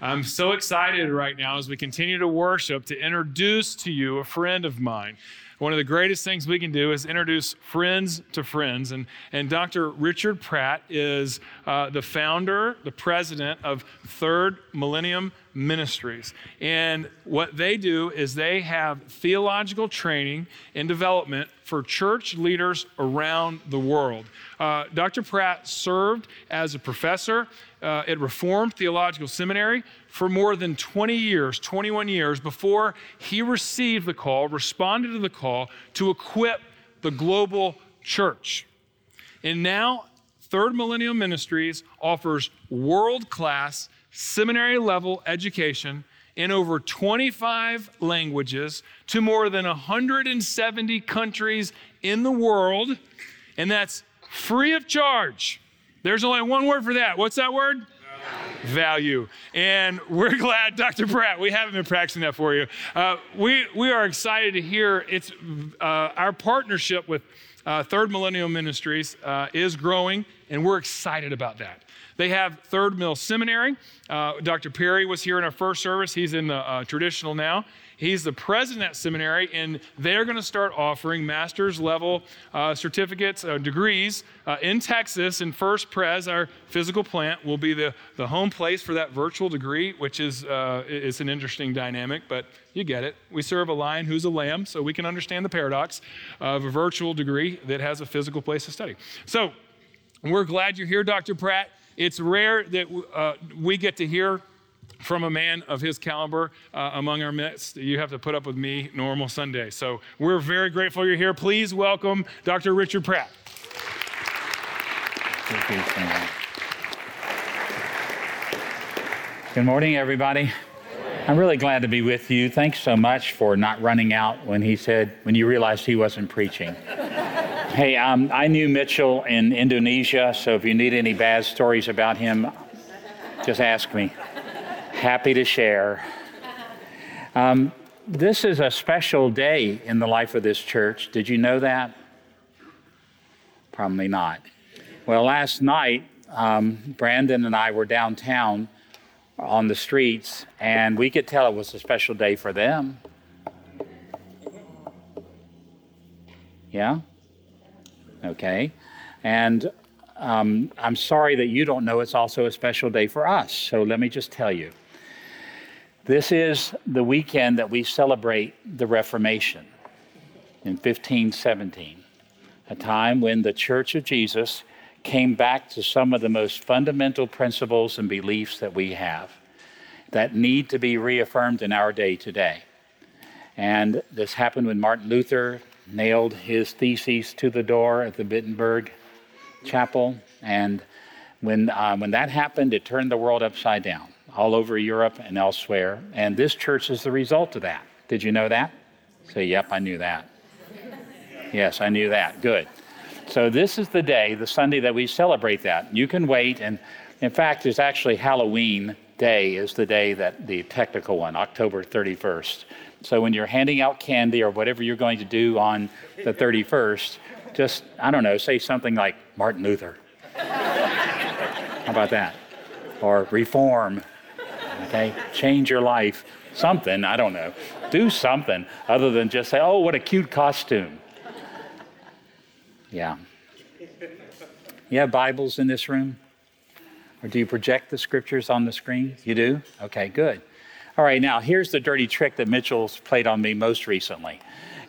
I'm so excited right now as we continue to worship to introduce to you a friend of mine. One of the greatest things we can do is introduce friends to friends. And, and Dr. Richard Pratt is uh, the founder, the president of Third Millennium Ministries. And what they do is they have theological training and development for church leaders around the world. Uh, Dr. Pratt served as a professor uh, at Reformed Theological Seminary for more than 20 years, 21 years, before he received the call, responded to the call to equip the global church. And now, Third Millennium Ministries offers world class seminary level education in over 25 languages to more than 170 countries in the world, and that's free of charge. There's only one word for that. What's that word? Value. And we're glad, Dr. Pratt, we haven't been practicing that for you. Uh, we, we are excited to hear it's uh, our partnership with uh, Third Millennium Ministries uh, is growing, and we're excited about that. They have Third Mill Seminary. Uh, Dr. Perry was here in our first service. He's in the uh, traditional now. He's the president at seminary, and they're going to start offering master's level uh, certificates, uh, degrees uh, in Texas. And First Pres, our physical plant, will be the, the home place for that virtual degree, which is uh, it's an interesting dynamic, but you get it. We serve a lion who's a lamb, so we can understand the paradox of a virtual degree that has a physical place to study. So we're glad you're here, Dr. Pratt. It's rare that uh, we get to hear from a man of his caliber uh, among our midst. You have to put up with me normal Sunday. So we're very grateful you're here. Please welcome Dr. Richard Pratt. Good morning, everybody. I'm really glad to be with you. Thanks so much for not running out when he said, when you realized he wasn't preaching. hey, um, I knew Mitchell in Indonesia, so if you need any bad stories about him, just ask me happy to share. Um, this is a special day in the life of this church. Did you know that? Probably not. Well, last night, um, Brandon and I were downtown on the streets, and we could tell it was a special day for them. Yeah? Okay. And um, I'm sorry that you don't know it's also a special day for us. So let me just tell you. This is the weekend that we celebrate the Reformation in 1517, a time when the Church of Jesus came back to some of the most fundamental principles and beliefs that we have that need to be reaffirmed in our day today. And this happened when Martin Luther nailed his theses to the door at the Wittenberg Chapel. And when, uh, when that happened, it turned the world upside down all over Europe and elsewhere. And this church is the result of that. Did you know that? Say, yep, I knew that. Yes, I knew that. Good. So this is the day, the Sunday that we celebrate that. You can wait, and in fact, it's actually Halloween day is the day that the technical one, October 31st. So when you're handing out candy or whatever you're going to do on the 31st, just I don't know, say something like Martin Luther. How about that? Or reform okay? Change your life. Something, I don't know. Do something other than just say, oh, what a cute costume. Yeah. You have Bibles in this room? Or do you project the scriptures on the screen? You do? Okay, good. All right, now here's the dirty trick that Mitchell's played on me most recently.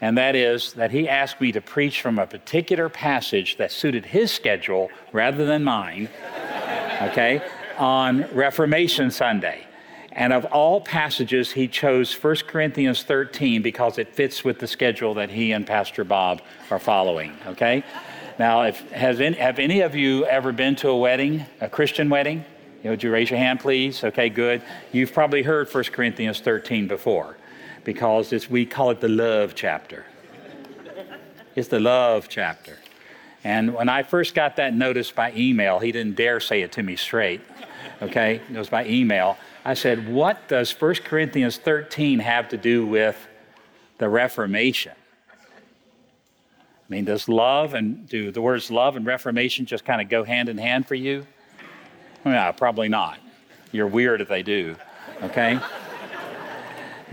And that is that he asked me to preach from a particular passage that suited his schedule rather than mine, okay, on Reformation Sunday. And of all passages, he chose 1 Corinthians 13 because it fits with the schedule that he and Pastor Bob are following, okay? Now, if, has any, have any of you ever been to a wedding, a Christian wedding? Would you raise your hand, please? Okay, good. You've probably heard 1 Corinthians 13 before because it's, we call it the love chapter. It's the love chapter. And when I first got that notice by email, he didn't dare say it to me straight. Okay, it was by email. I said, What does 1 Corinthians 13 have to do with the Reformation? I mean, does love and do the words love and reformation just kind of go hand in hand for you? No, probably not. You're weird if they do. okay?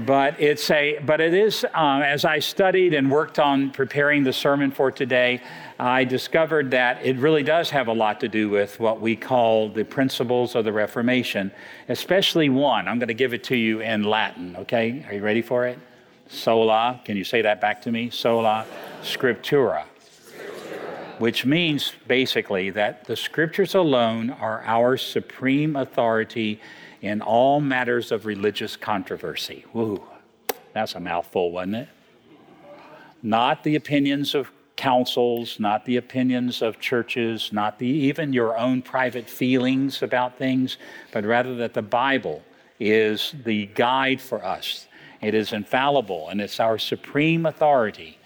but it's a but it is um, as i studied and worked on preparing the sermon for today i discovered that it really does have a lot to do with what we call the principles of the reformation especially one. I'm going to give it to you in latin okay? Are you ready for it? Sola. Can you say that back to me? Sola scriptura. Which means basically that the scriptures alone are our supreme authority in all matters of religious controversy. Woo, that's a mouthful, wasn't it? Not the opinions of councils, not the opinions of churches, not the, even your own private feelings about things, but rather that the Bible is the guide for us. It is infallible and it's our supreme authority.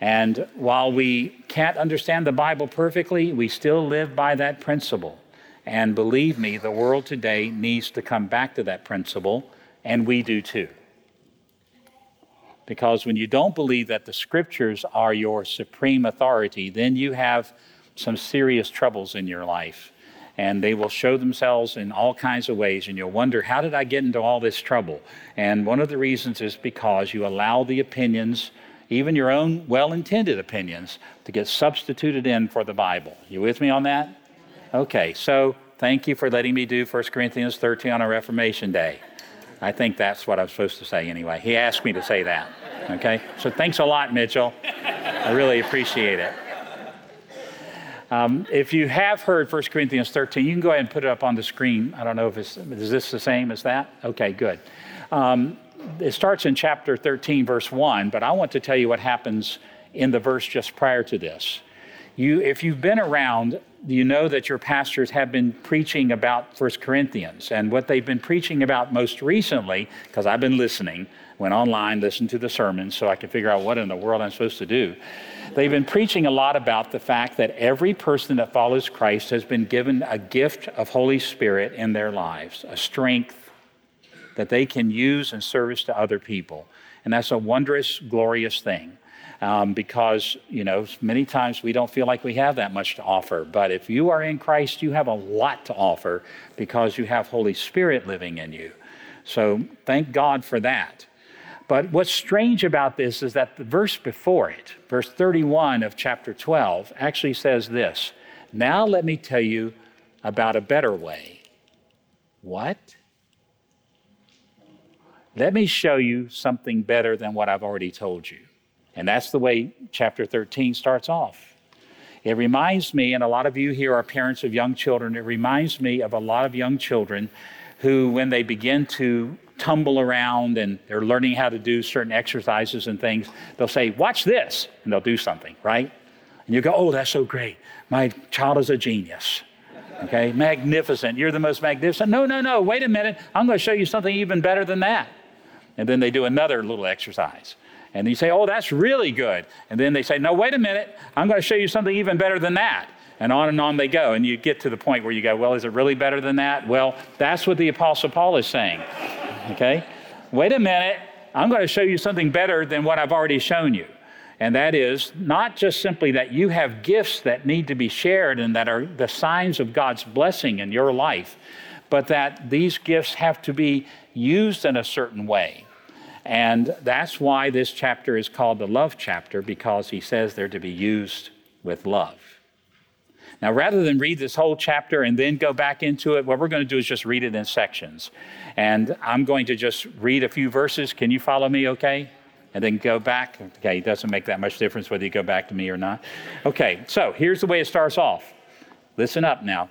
And while we can't understand the Bible perfectly, we still live by that principle. And believe me, the world today needs to come back to that principle, and we do too. Because when you don't believe that the scriptures are your supreme authority, then you have some serious troubles in your life. And they will show themselves in all kinds of ways, and you'll wonder, how did I get into all this trouble? And one of the reasons is because you allow the opinions, even your own well intended opinions, to get substituted in for the Bible. You with me on that? Okay, so thank you for letting me do 1 Corinthians 13 on a Reformation Day. I think that's what I'm supposed to say anyway. He asked me to say that. Okay, so thanks a lot, Mitchell. I really appreciate it. Um, if you have heard 1 Corinthians 13, you can go ahead and put it up on the screen. I don't know if it's, is this the same as that? Okay, good. Um, it starts in chapter 13, verse 1, but I want to tell you what happens in the verse just prior to this. You, if you've been around you know that your pastors have been preaching about First Corinthians. And what they've been preaching about most recently, because I've been listening, went online, listened to the sermons so I could figure out what in the world I'm supposed to do. They've been preaching a lot about the fact that every person that follows Christ has been given a gift of Holy Spirit in their lives, a strength that they can use in service to other people. And that's a wondrous, glorious thing um, because, you know, many times we don't feel like we have that much to offer. But if you are in Christ, you have a lot to offer because you have Holy Spirit living in you. So thank God for that. But what's strange about this is that the verse before it, verse 31 of chapter 12, actually says this Now let me tell you about a better way. What? Let me show you something better than what I've already told you. And that's the way chapter 13 starts off. It reminds me, and a lot of you here are parents of young children, it reminds me of a lot of young children who, when they begin to tumble around and they're learning how to do certain exercises and things, they'll say, Watch this, and they'll do something, right? And you go, Oh, that's so great. My child is a genius. Okay, magnificent. You're the most magnificent. No, no, no, wait a minute. I'm going to show you something even better than that. And then they do another little exercise. And you say, oh, that's really good. And then they say, no, wait a minute, I'm going to show you something even better than that. And on and on they go. And you get to the point where you go, well, is it really better than that? Well, that's what the Apostle Paul is saying. Okay? Wait a minute, I'm going to show you something better than what I've already shown you. And that is not just simply that you have gifts that need to be shared and that are the signs of God's blessing in your life, but that these gifts have to be used in a certain way. And that's why this chapter is called the love chapter, because he says they're to be used with love. Now, rather than read this whole chapter and then go back into it, what we're going to do is just read it in sections. And I'm going to just read a few verses. Can you follow me okay? And then go back. Okay, it doesn't make that much difference whether you go back to me or not. Okay, so here's the way it starts off. Listen up now.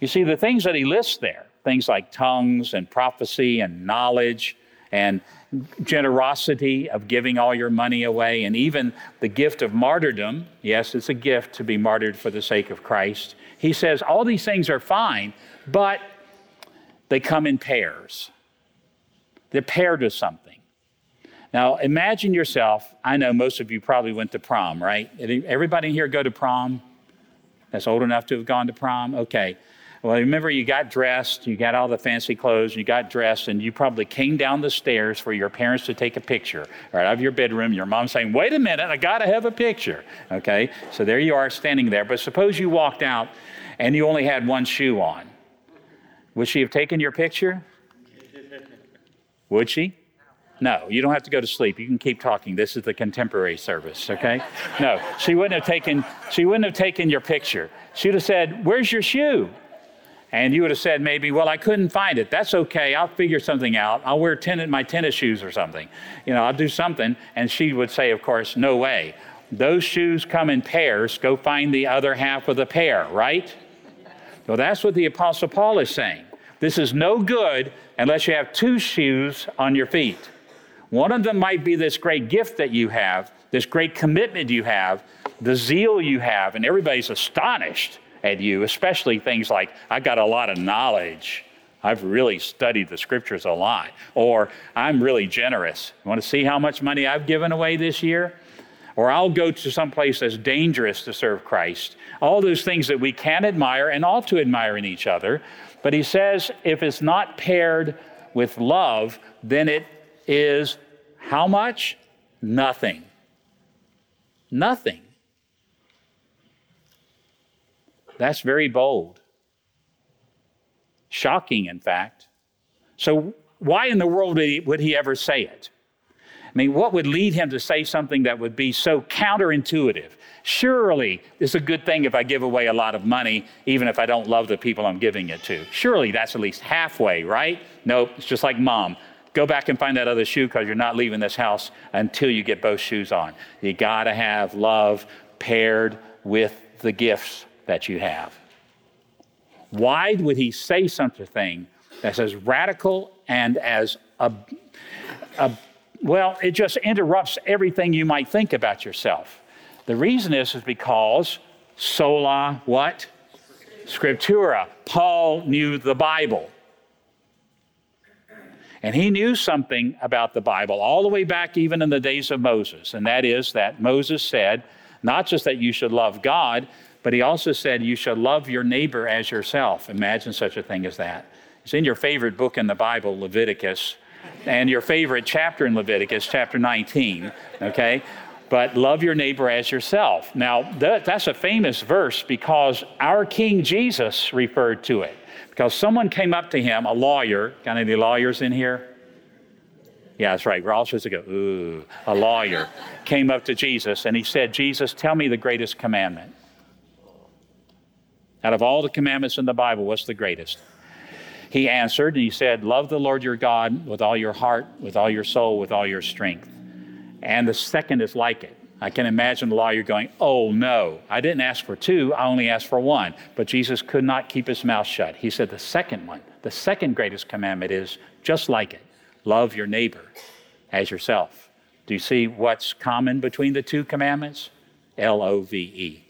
You see, the things that he lists there, things like tongues and prophecy and knowledge and generosity of giving all your money away, and even the gift of martyrdom. Yes, it's a gift to be martyred for the sake of Christ. He says all these things are fine, but they come in pairs. They're paired with something. Now, imagine yourself. I know most of you probably went to prom, right? Everybody here go to prom? That's old enough to have gone to prom? Okay. Well, remember, you got dressed, you got all the fancy clothes, you got dressed, and you probably came down the stairs for your parents to take a picture right out of your bedroom. Your mom saying, Wait a minute, I got to have a picture. Okay, so there you are standing there. But suppose you walked out and you only had one shoe on. Would she have taken your picture? Would she? No, you don't have to go to sleep. You can keep talking. This is the contemporary service, okay? No, she wouldn't have taken she wouldn't have taken your picture. She'd have said, "Where's your shoe?" And you would have said maybe, "Well, I couldn't find it. That's okay. I'll figure something out. I'll wear ten- my tennis shoes or something. You know, I'll do something." And she would say, of course, "No way. Those shoes come in pairs. Go find the other half of the pair, right?" Well, that's what the apostle Paul is saying. This is no good unless you have two shoes on your feet. One of them might be this great gift that you have, this great commitment you have, the zeal you have, and everybody's astonished you, especially things like, I've got a lot of knowledge. I've really studied the scriptures a lot. Or, I'm really generous. You want to see how much money I've given away this year? Or, I'll go to some place that's dangerous to serve Christ. All those things that we can admire and ought to admire in each other. But he says, if it's not paired with love, then it is how much? Nothing. Nothing. That's very bold. Shocking, in fact. So, why in the world would he, would he, ever say it? I mean, what would lead him to say something that would be so counterintuitive? Surely it's a good thing if I give away a lot of money, even if I don't love the people I'm giving it to. Surely that's at least halfway, right? Nope, it's just like mom. Go back and find that other shoe because you're not leaving this house until you get both shoes on. You got to have love paired with the gifts that you have. Why would he say such a thing that's as radical and as a, a well, it just interrupts everything you might think about yourself. The reason is is because sola what? Scriptura. Paul knew the Bible. And he knew something about the Bible all the way back, even in the days of Moses. And that is that Moses said, not just that you should love God, but he also said you shall love your neighbor as yourself. Imagine such a thing as that. It's in your favorite book in the Bible, Leviticus, and your favorite chapter in Leviticus, chapter 19, okay? But love your neighbor as yourself. Now, that, that's a famous verse because our King Jesus referred to it. Because someone came up to him, a lawyer. Got any lawyers in here? Yeah, that's right. We're all supposed to go, ooh. A lawyer came up to Jesus and he said, Jesus, tell me the greatest commandment. Out of all the commandments in the Bible, what's the greatest? He answered and he said, Love the Lord your God with all your heart, with all your soul, with all your strength. And the second is like it I can imagine the lawyer going, Oh, no, I didn't ask for two, I only asked for one. But Jesus could not keep his mouth shut. He said, The second one, the second greatest commandment is just like it love your neighbor as yourself. Do you see what's common between the two commandments? L O V E.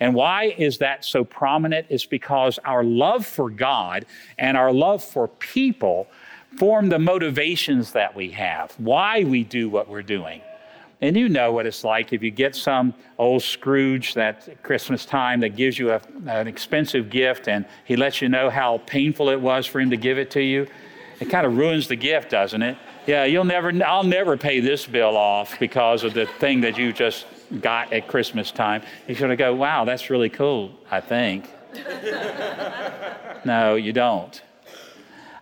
And why is that so prominent? It's because our love for God and our love for people form the motivations that we have, why we do what we're doing. And you know what it's like if you get some old Scrooge that Christmas time that gives you a, an expensive gift and he lets you know how painful it was for him to give it to you. It kind of ruins the gift, doesn't it? Yeah, you'll never, I'll never pay this bill off because of the thing that you just got at Christmas time. You're going to go, wow, that's really cool, I think. no, you don't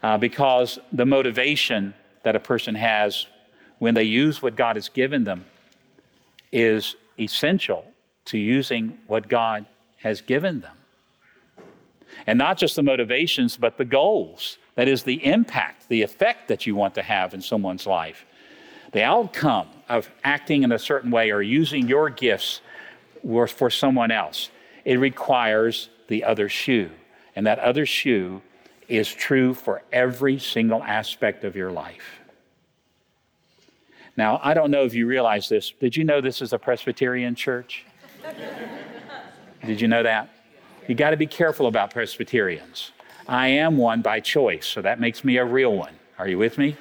uh, because the motivation that a person has when they use what God has given them is essential to using what God has given them. And not just the motivations, but the goals. That is, the impact, the effect that you want to have in someone's life. The outcome of acting in a certain way or using your gifts for someone else. It requires the other shoe. And that other shoe is true for every single aspect of your life. Now, I don't know if you realize this. Did you know this is a Presbyterian church? Did you know that? You got to be careful about Presbyterians. I am one by choice, so that makes me a real one. Are you with me?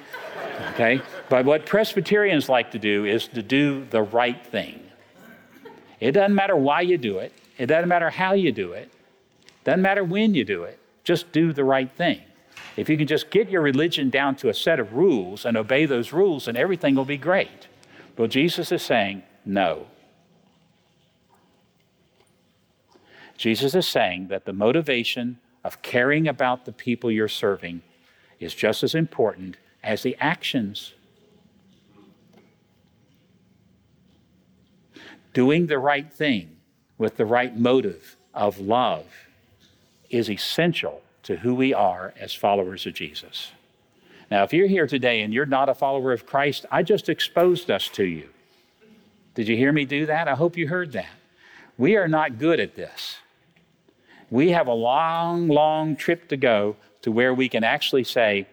Okay? But what Presbyterians like to do is to do the right thing. It doesn't matter why you do it, it doesn't matter how you do it, it doesn't matter when you do it. Just do the right thing. If you can just get your religion down to a set of rules and obey those rules, then everything will be great. But Jesus is saying, no. Jesus is saying that the motivation of caring about the people you're serving is just as important as the actions. Doing the right thing with the right motive of love is essential to who we are as followers of Jesus. Now, if you're here today and you're not a follower of Christ, I just exposed us to you. Did you hear me do that? I hope you heard that. We are not good at this. We have a long, long trip to go to where we can actually say,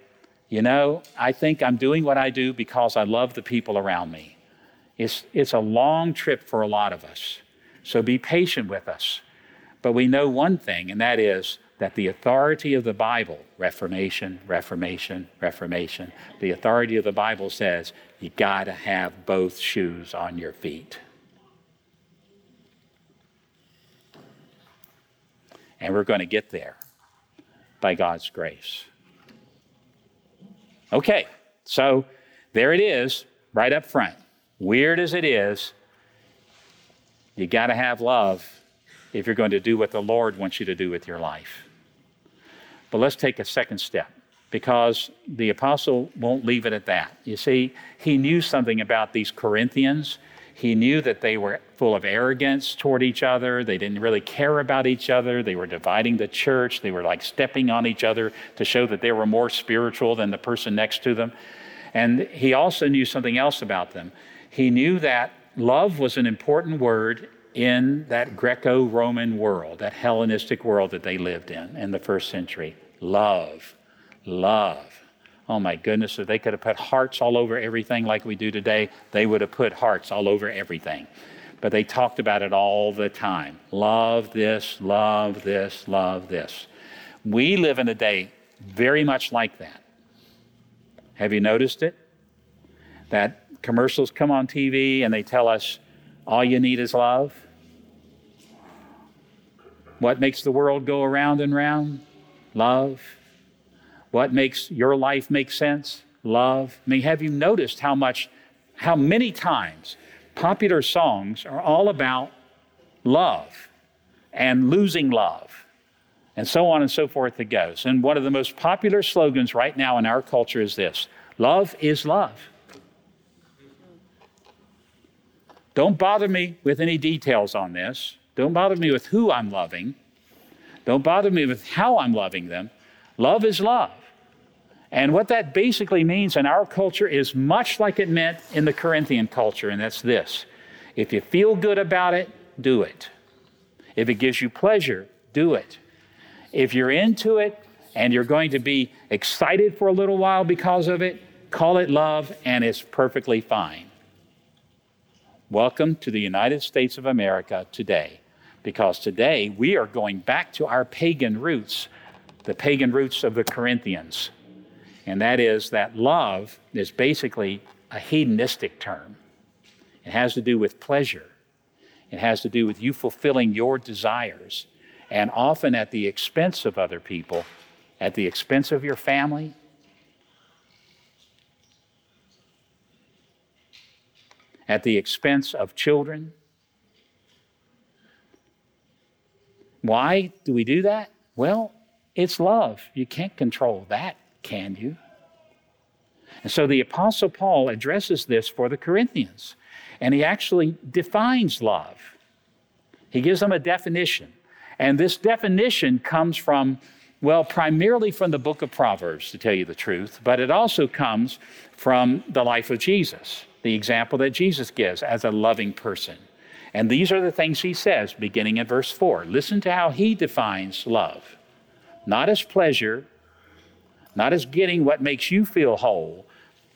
you know, I think I'm doing what I do because I love the people around me. It's, it's a long trip for a lot of us. So be patient with us. But we know one thing, and that is that the authority of the Bible, Reformation, Reformation, Reformation, the authority of the Bible says you got to have both shoes on your feet. And we're going to get there by God's grace. Okay, so there it is, right up front. Weird as it is, you got to have love if you're going to do what the Lord wants you to do with your life. But let's take a second step because the apostle won't leave it at that. You see, he knew something about these Corinthians. He knew that they were full of arrogance toward each other. They didn't really care about each other. They were dividing the church. They were like stepping on each other to show that they were more spiritual than the person next to them. And he also knew something else about them. He knew that love was an important word in that Greco Roman world, that Hellenistic world that they lived in in the first century. Love, love. Oh my goodness, if they could have put hearts all over everything like we do today, they would have put hearts all over everything. But they talked about it all the time. Love this, love this, love this. We live in a day very much like that. Have you noticed it? That commercials come on TV and they tell us, all you need is love. What makes the world go around and round? Love. What makes your life make sense? Love. I mean, have you noticed how much, how many times popular songs are all about love and losing love and so on and so forth it goes. And one of the most popular slogans right now in our culture is this love is love. Don't bother me with any details on this. Don't bother me with who I'm loving. Don't bother me with how I'm loving them. Love is love. And what that basically means in our culture is much like it meant in the Corinthian culture, and that's this if you feel good about it, do it. If it gives you pleasure, do it. If you're into it and you're going to be excited for a little while because of it, call it love, and it's perfectly fine. Welcome to the United States of America today, because today we are going back to our pagan roots, the pagan roots of the Corinthians. And that is that love is basically a hedonistic term. It has to do with pleasure, it has to do with you fulfilling your desires, and often at the expense of other people, at the expense of your family, at the expense of children. Why do we do that? Well, it's love. You can't control that, can you? And so the Apostle Paul addresses this for the Corinthians, and he actually defines love. He gives them a definition. And this definition comes from, well, primarily from the book of Proverbs, to tell you the truth, but it also comes from the life of Jesus the example that Jesus gives as a loving person. And these are the things he says beginning in verse 4. Listen to how he defines love not as pleasure, not as getting what makes you feel whole.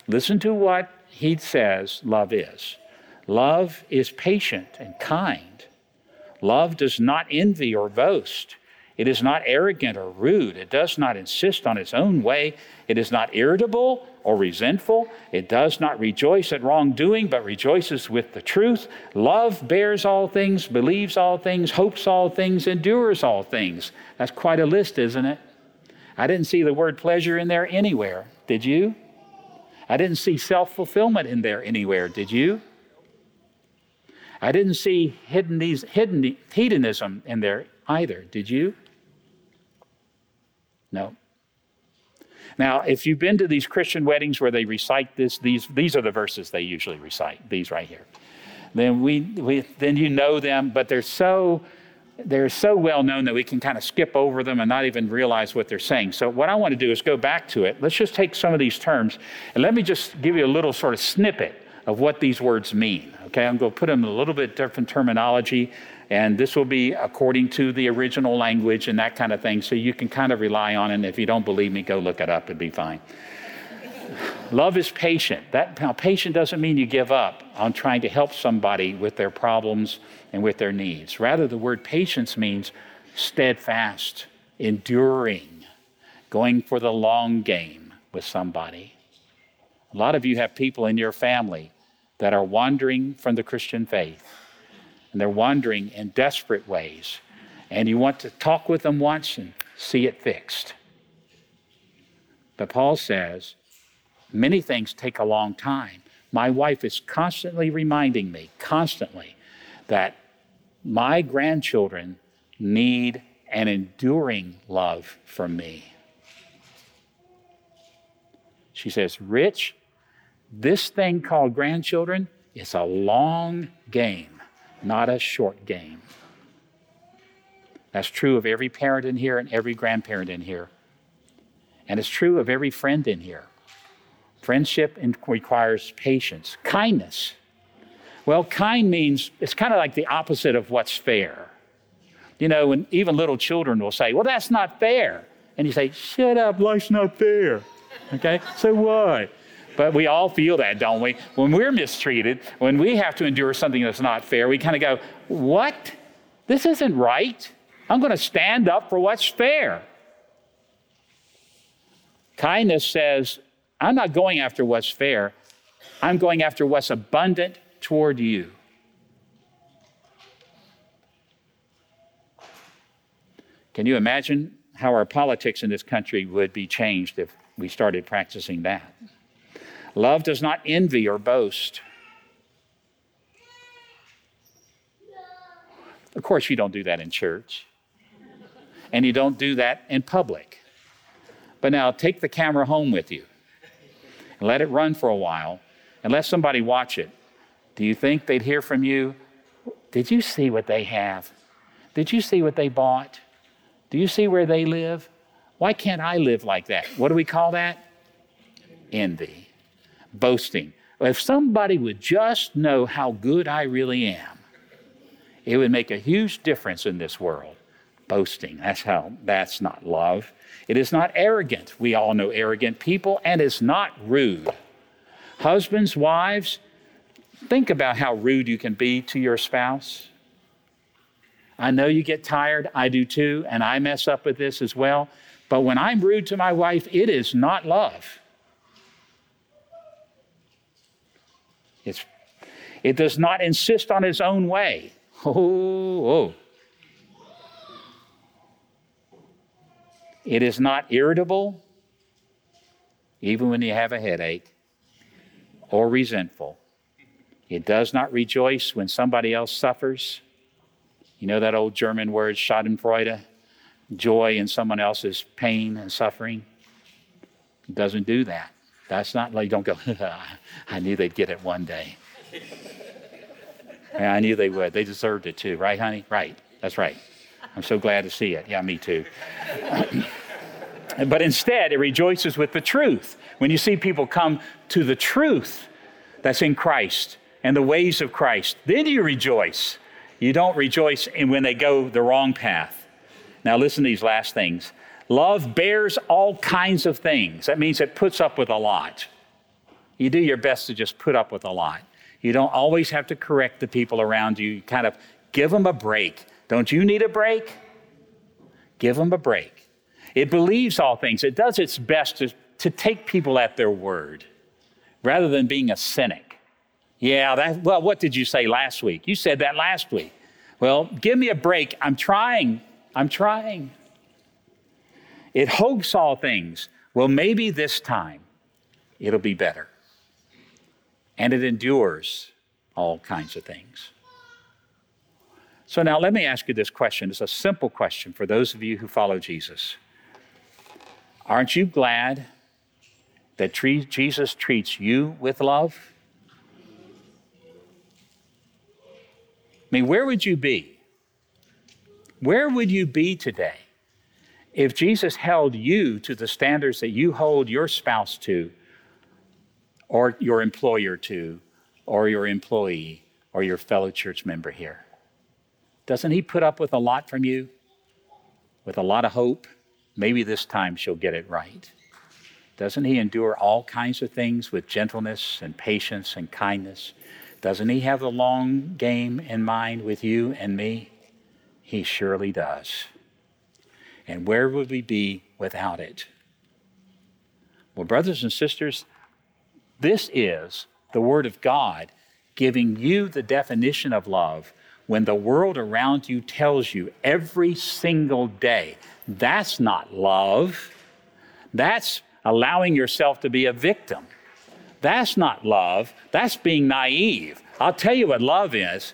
Listen to what he says love is. Love is patient and kind. Love does not envy or boast. It is not arrogant or rude. It does not insist on its own way. It is not irritable or resentful. It does not rejoice at wrongdoing, but rejoices with the truth. Love bears all things, believes all things, hopes all things, endures all things. That's quite a list, isn't it? I didn't see the word pleasure in there anywhere. Did you? I didn't see self fulfillment in there anywhere. Did you? I didn't see hidden, hidden hedonism in there either. Did you? No. Now, if you've been to these Christian weddings where they recite this, these, these are the verses they usually recite, these right here. Then, we, we, then you know them, but they're so, they're so well known that we can kind of skip over them and not even realize what they're saying. So, what I want to do is go back to it. Let's just take some of these terms and let me just give you a little sort of snippet of what these words mean. Okay, I'm going to put them in a little bit different terminology and this will be according to the original language and that kind of thing. So you can kind of rely on it. And if you don't believe me, go look it up. It'd be fine. Love is patient. That now, patient doesn't mean you give up on trying to help somebody with their problems and with their needs. Rather, the word patience means steadfast, enduring, going for the long game with somebody. A lot of you have people in your family that are wandering from the Christian faith and they're wandering in desperate ways. And you want to talk with them once and see it fixed. But Paul says, many things take a long time. My wife is constantly reminding me, constantly, that my grandchildren need an enduring love from me. She says, Rich, this thing called grandchildren is a long game not a short game. That's true of every parent in here and every grandparent in here. And it's true of every friend in here. Friendship requires patience, kindness. Well, kind means it's kind of like the opposite of what's fair. You know, when even little children will say, Well, that's not fair. And you say, Shut up, life's not fair. Okay? So what? But we all feel that, don't we? When we're mistreated, when we have to endure something that's not fair, we kind of go, What? This isn't right. I'm going to stand up for what's fair. Kindness says, I'm not going after what's fair, I'm going after what's abundant toward you. Can you imagine how our politics in this country would be changed if we started practicing that? Love does not envy or boast. Of course, you don't do that in church, and you don't do that in public. But now take the camera home with you and let it run for a while and let somebody watch it. Do you think they'd hear from you? Did you see what they have? Did you see what they bought? Do you see where they live? Why can't I live like that? What do we call that? Envy boasting. If somebody would just know how good I really am, it would make a huge difference in this world. Boasting, that's how, that's not love. It is not arrogant. We all know arrogant people, and it's not rude. Husbands, wives, think about how rude you can be to your spouse. I know you get tired, I do too, and I mess up with this as well. But when I'm rude to my wife, it is not love. It's, it does not insist on its own way. Oh, oh. It is not irritable, even when you have a headache, or resentful. It does not rejoice when somebody else suffers. You know that old German word, Schadenfreude? Joy in someone else's pain and suffering? It doesn't do that. That's not like, don't go, I knew they'd get it one day. I knew they would. They deserved it too, right, honey? Right. That's right. I'm so glad to see it. Yeah, me too. but instead, it rejoices with the truth. When you see people come to the truth that's in Christ and the ways of Christ, then you rejoice. You don't rejoice when they go the wrong path. Now, listen to these last things. Love bears all kinds of things. That means it puts up with a lot. You do your best to just put up with a lot. You don't always have to correct the people around you. You kind of give them a break. Don't you need a break? Give them a break. It believes all things. It does its best to, to take people at their word rather than being a cynic. Yeah, that, well, what did you say last week? You said that last week. Well, give me a break. I'm trying. I'm trying. It hopes all things. Well, maybe this time it'll be better. And it endures all kinds of things. So now let me ask you this question. It's a simple question for those of you who follow Jesus. Aren't you glad that tre- Jesus treats you with love? I mean, where would you be? Where would you be today if Jesus held you to the standards that you hold your spouse to, or your employer to, or your employee, or your fellow church member here? Doesn't he put up with a lot from you? With a lot of hope? Maybe this time she'll get it right. Doesn't he endure all kinds of things with gentleness and patience and kindness? Doesn't he have the long game in mind with you and me? He surely does. And where would we be without it? Well, brothers and sisters, this is the Word of God giving you the definition of love when the world around you tells you every single day that's not love. That's allowing yourself to be a victim. That's not love. That's being naive. I'll tell you what love is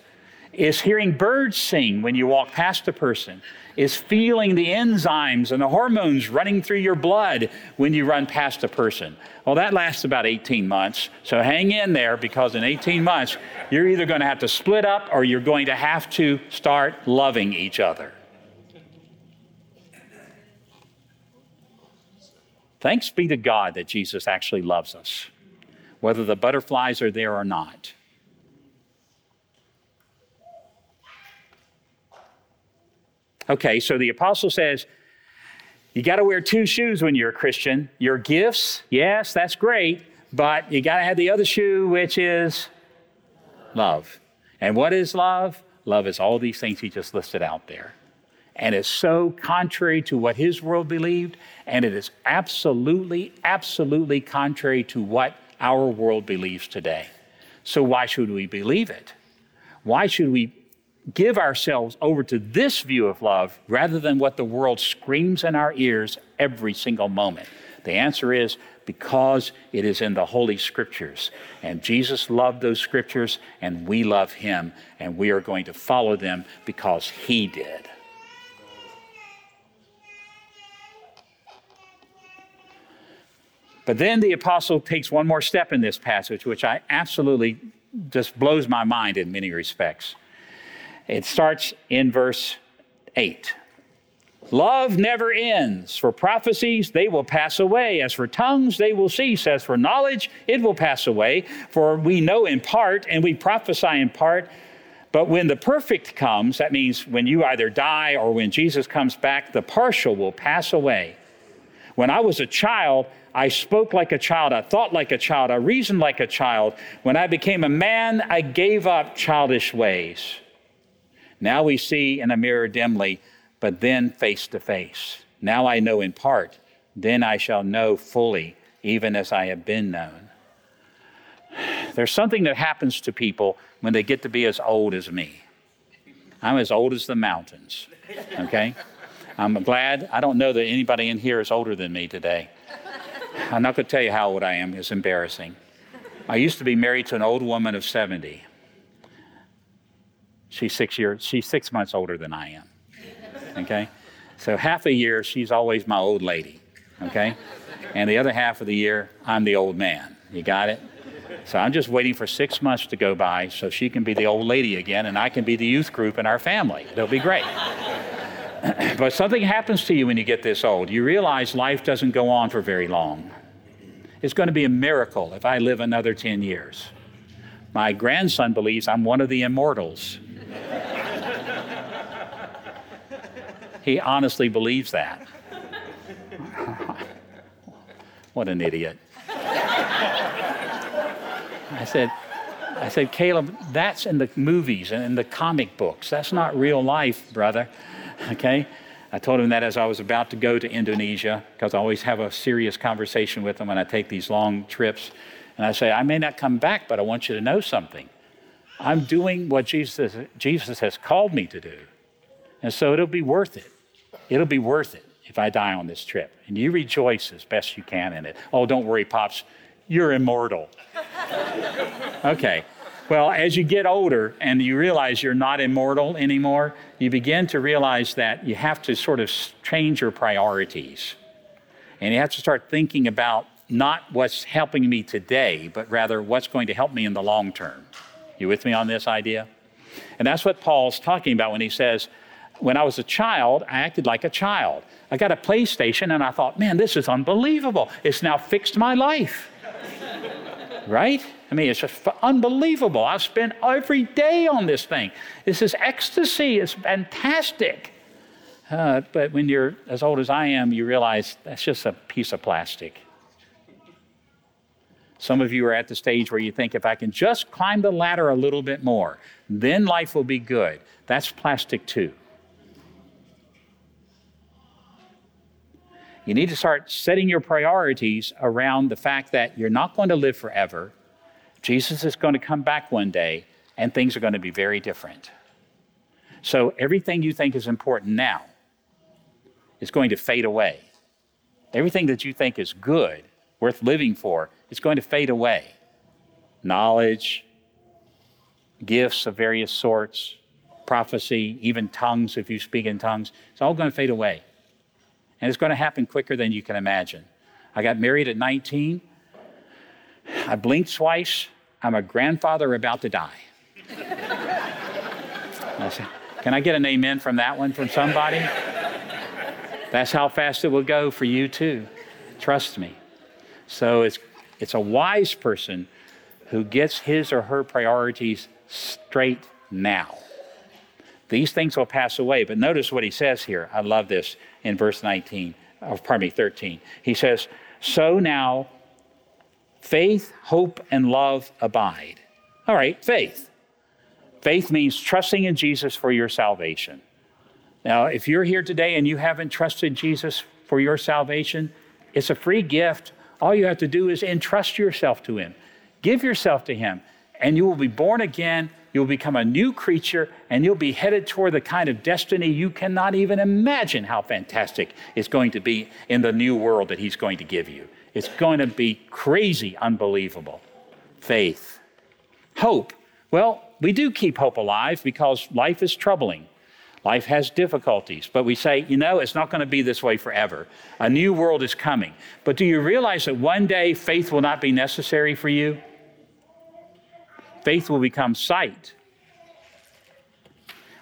is hearing birds sing when you walk past a person, is feeling the enzymes and the hormones running through your blood when you run past a person. Well, that lasts about 18 months. So hang in there because in 18 months, you're either going to have to split up or you're going to have to start loving each other. Thanks be to God that Jesus actually loves us, whether the butterflies are there or not. Okay, so the apostle says, you got to wear two shoes when you're a Christian. Your gifts, yes, that's great, but you got to have the other shoe, which is love. And what is love? Love is all these things he just listed out there and it's so contrary to what his world believed, and it is absolutely, absolutely contrary to what our world believes today. So, why should we believe it? Why should we give ourselves over to this view of love rather than what the world screams in our ears every single moment? The answer is because it is in the Holy Scriptures. And Jesus loved those Scriptures, and we love Him, and we are going to follow them because He did. But then the apostle takes one more step in this passage, which I absolutely just blows my mind in many respects. It starts in verse 8. Love never ends. For prophecies, they will pass away. As for tongues, they will cease. As for knowledge, it will pass away. For we know in part and we prophesy in part. But when the perfect comes, that means when you either die or when Jesus comes back, the partial will pass away. When I was a child, I spoke like a child. I thought like a child. I reasoned like a child. When I became a man, I gave up childish ways. Now we see in a mirror dimly, but then face to face. Now I know in part, then I shall know fully, even as I have been known. There's something that happens to people when they get to be as old as me. I'm as old as the mountains, okay? I'm glad. I don't know that anybody in here is older than me today. I'm not going to tell you how old I am, it's embarrassing. I used to be married to an old woman of 70. She's six years, she's six months older than I am. Okay? So half a year, she's always my old lady. Okay? And the other half of the year, I'm the old man. You got it? So I'm just waiting for six months to go by so she can be the old lady again and I can be the youth group in our family. It'll be great. but something happens to you when you get this old. You realize life doesn't go on for very long. It's going to be a miracle if I live another 10 years. My grandson believes I'm one of the immortals. he honestly believes that. what an idiot. I said, I said, Caleb, that's in the movies and in the comic books. That's not real life, brother. Okay? I told him that as I was about to go to Indonesia, because I always have a serious conversation with him when I take these long trips. And I say, I may not come back, but I want you to know something. I'm doing what Jesus, Jesus has called me to do. And so it'll be worth it. It'll be worth it if I die on this trip. And you rejoice as best you can in it. Oh, don't worry, Pops. You're immortal. okay. Well, as you get older and you realize you're not immortal anymore, you begin to realize that you have to sort of change your priorities. And you have to start thinking about not what's helping me today, but rather what's going to help me in the long term. You with me on this idea? And that's what Paul's talking about when he says, When I was a child, I acted like a child. I got a PlayStation and I thought, man, this is unbelievable. It's now fixed my life. right? I mean, it's just unbelievable. I've spent every day on this thing. This is ecstasy. It's fantastic. Uh, but when you're as old as I am, you realize that's just a piece of plastic. Some of you are at the stage where you think, if I can just climb the ladder a little bit more, then life will be good. That's plastic too. You need to start setting your priorities around the fact that you're not going to live forever Jesus is going to come back one day and things are going to be very different. So everything you think is important now is going to fade away. Everything that you think is good, worth living for, is going to fade away. Knowledge, gifts of various sorts, prophecy, even tongues, if you speak in tongues, it's all going to fade away. And it's going to happen quicker than you can imagine. I got married at 19. I blinked twice. I'm a grandfather about to die. I said, Can I get an amen from that one from somebody? That's how fast it will go for you too. Trust me. So it's, it's a wise person who gets his or her priorities straight now. These things will pass away, but notice what he says here. I love this in verse 19, or pardon me, 13. He says, So now Faith, hope, and love abide. All right, faith. Faith means trusting in Jesus for your salvation. Now, if you're here today and you haven't trusted Jesus for your salvation, it's a free gift. All you have to do is entrust yourself to Him. Give yourself to Him, and you will be born again. You'll become a new creature, and you'll be headed toward the kind of destiny you cannot even imagine how fantastic it's going to be in the new world that He's going to give you. It's going to be crazy, unbelievable. Faith. Hope. Well, we do keep hope alive because life is troubling. Life has difficulties, but we say, you know, it's not going to be this way forever. A new world is coming. But do you realize that one day faith will not be necessary for you? Faith will become sight.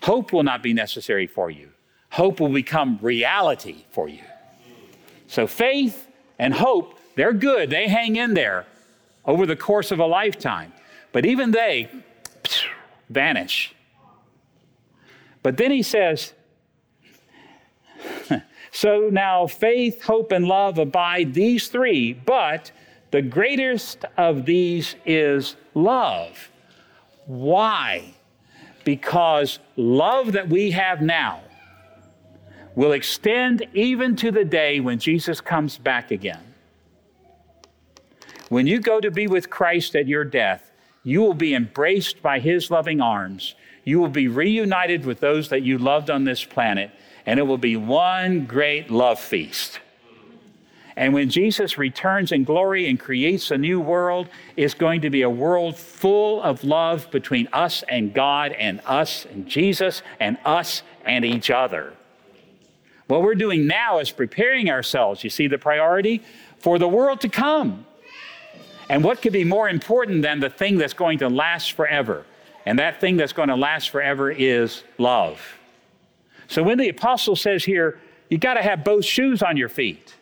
Hope will not be necessary for you. Hope will become reality for you. So faith and hope they're good, they hang in there over the course of a lifetime. But even they vanish. But then he says, So now faith, hope, and love abide, these three, but the greatest of these is love. Why? Because love that we have now will extend even to the day when Jesus comes back again. When you go to be with Christ at your death, you will be embraced by his loving arms. You will be reunited with those that you loved on this planet, and it will be one great love feast. And when Jesus returns in glory and creates a new world, it's going to be a world full of love between us and God, and us and Jesus, and us and each other. What we're doing now is preparing ourselves, you see the priority, for the world to come. And what could be more important than the thing that's going to last forever? And that thing that's going to last forever is love. So when the apostle says here, you got to have both shoes on your feet.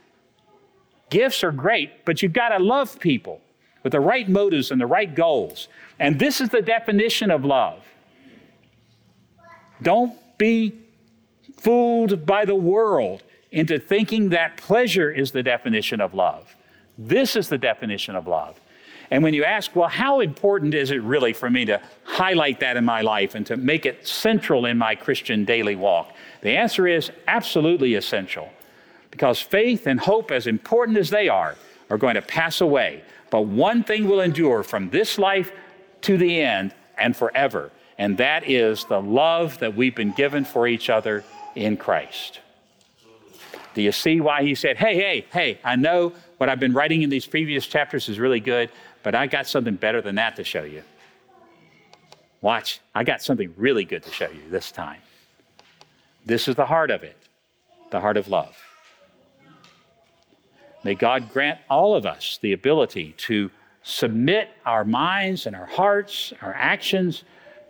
Gifts are great, but you've got to love people with the right motives and the right goals. And this is the definition of love. Don't be fooled by the world into thinking that pleasure is the definition of love. This is the definition of love. And when you ask, well, how important is it really for me to highlight that in my life and to make it central in my Christian daily walk? The answer is absolutely essential. Because faith and hope, as important as they are, are going to pass away. But one thing will endure from this life to the end and forever, and that is the love that we've been given for each other in Christ. Do you see why he said, Hey, hey, hey, I know what I've been writing in these previous chapters is really good, but I got something better than that to show you. Watch, I got something really good to show you this time. This is the heart of it the heart of love. May God grant all of us the ability to submit our minds and our hearts, our actions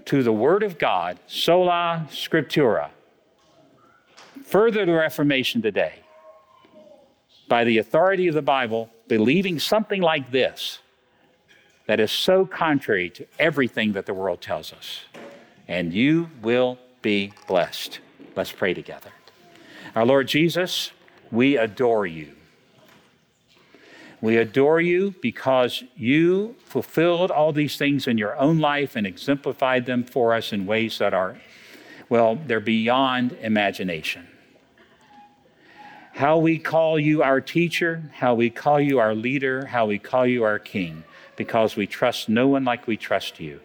to the Word of God, sola scriptura. Further the Reformation today by the authority of the Bible, believing something like this that is so contrary to everything that the world tells us. And you will be blessed. Let's pray together. Our Lord Jesus, we adore you. We adore you because you fulfilled all these things in your own life and exemplified them for us in ways that are, well, they're beyond imagination. How we call you our teacher, how we call you our leader, how we call you our king because we trust no one like we trust you.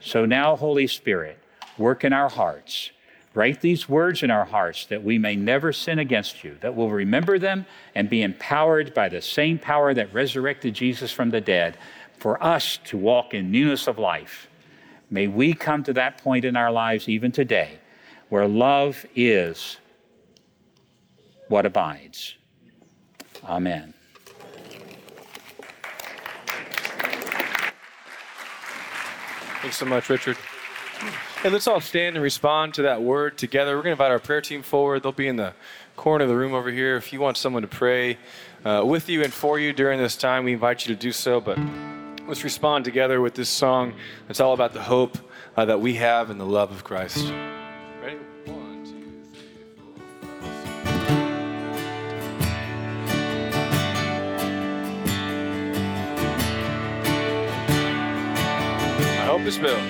So now, Holy Spirit, work in our hearts. Write these words in our hearts that we may never sin against you, that we'll remember them and be empowered by the same power that resurrected Jesus from the dead for us to walk in newness of life. May we come to that point in our lives even today where love is what abides. Amen. Thanks so much, Richard. Hey, let's all stand and respond to that word together. We're going to invite our prayer team forward. They'll be in the corner of the room over here. If you want someone to pray uh, with you and for you during this time, we invite you to do so. But let's respond together with this song. It's all about the hope uh, that we have in the love of Christ. Hope is built.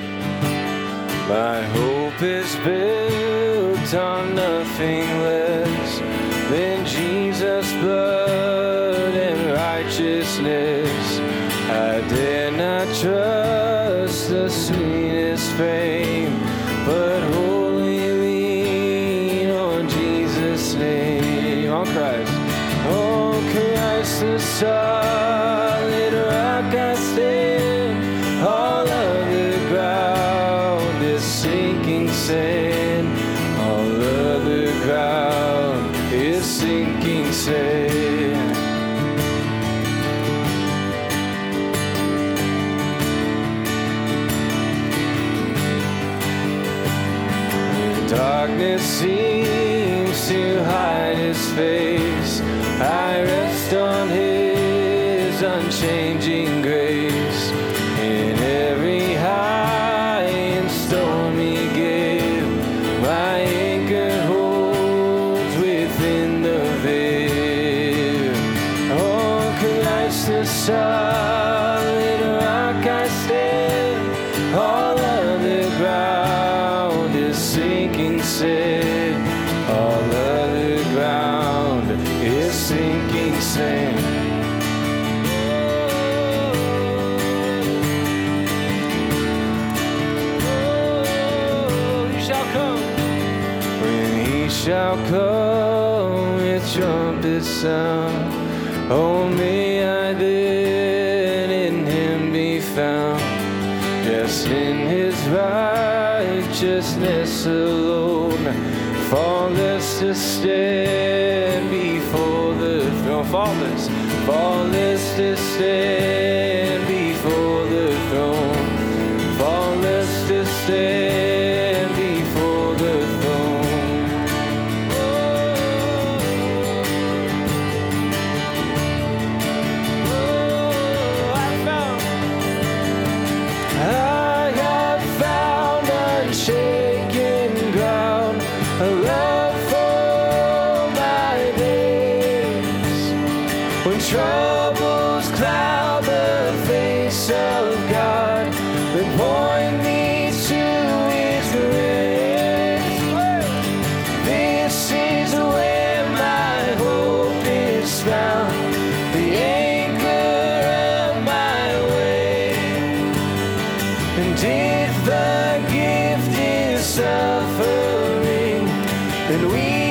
My hope is built on nothing less than Jesus' blood and righteousness. I dare not trust the sweetest fame, but wholly lean on Jesus' name. On Christ, on Christ the solid I trumpet sound. Oh, may I then in him be found, just in his righteousness alone, faultless to stand before the throne, faultless, faultless to stand And if the gift is suffering, then we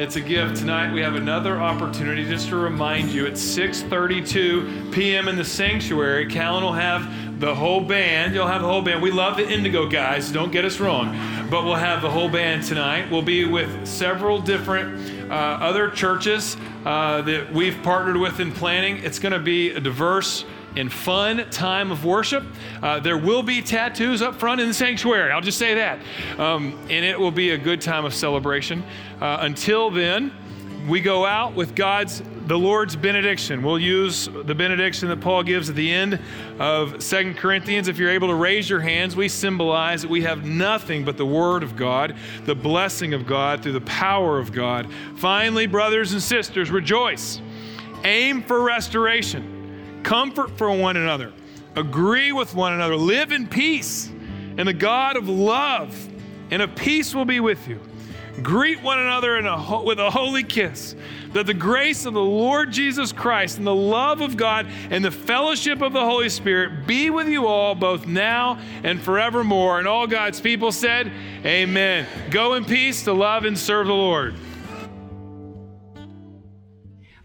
It's a gift. Tonight we have another opportunity just to remind you it's 6:32 p.m. in the sanctuary. Callan will have the whole band. You'll have the whole band. We love the Indigo guys, don't get us wrong. But we'll have the whole band tonight. We'll be with several different uh, other churches uh, that we've partnered with in planning. It's going to be a diverse and fun time of worship. Uh, there will be tattoos up front in the sanctuary. I'll just say that. Um, and it will be a good time of celebration. Uh, until then, we go out with God's, the Lord's benediction. We'll use the benediction that Paul gives at the end of Second Corinthians. If you're able to raise your hands, we symbolize that we have nothing but the Word of God, the blessing of God through the power of God. Finally, brothers and sisters, rejoice. Aim for restoration comfort for one another, agree with one another, live in peace, and the God of love and of peace will be with you. Greet one another a ho- with a holy kiss. That the grace of the Lord Jesus Christ and the love of God and the fellowship of the Holy Spirit be with you all, both now and forevermore. And all God's people said, Amen. Go in peace to love and serve the Lord.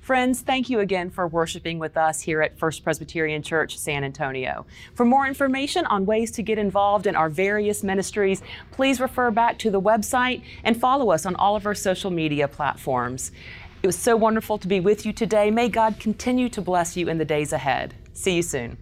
Friends, thank you again for worshiping with us here at First Presbyterian Church San Antonio. For more information on ways to get involved in our various ministries, please refer back to the website and follow us on all of our social media platforms. It was so wonderful to be with you today. May God continue to bless you in the days ahead. See you soon.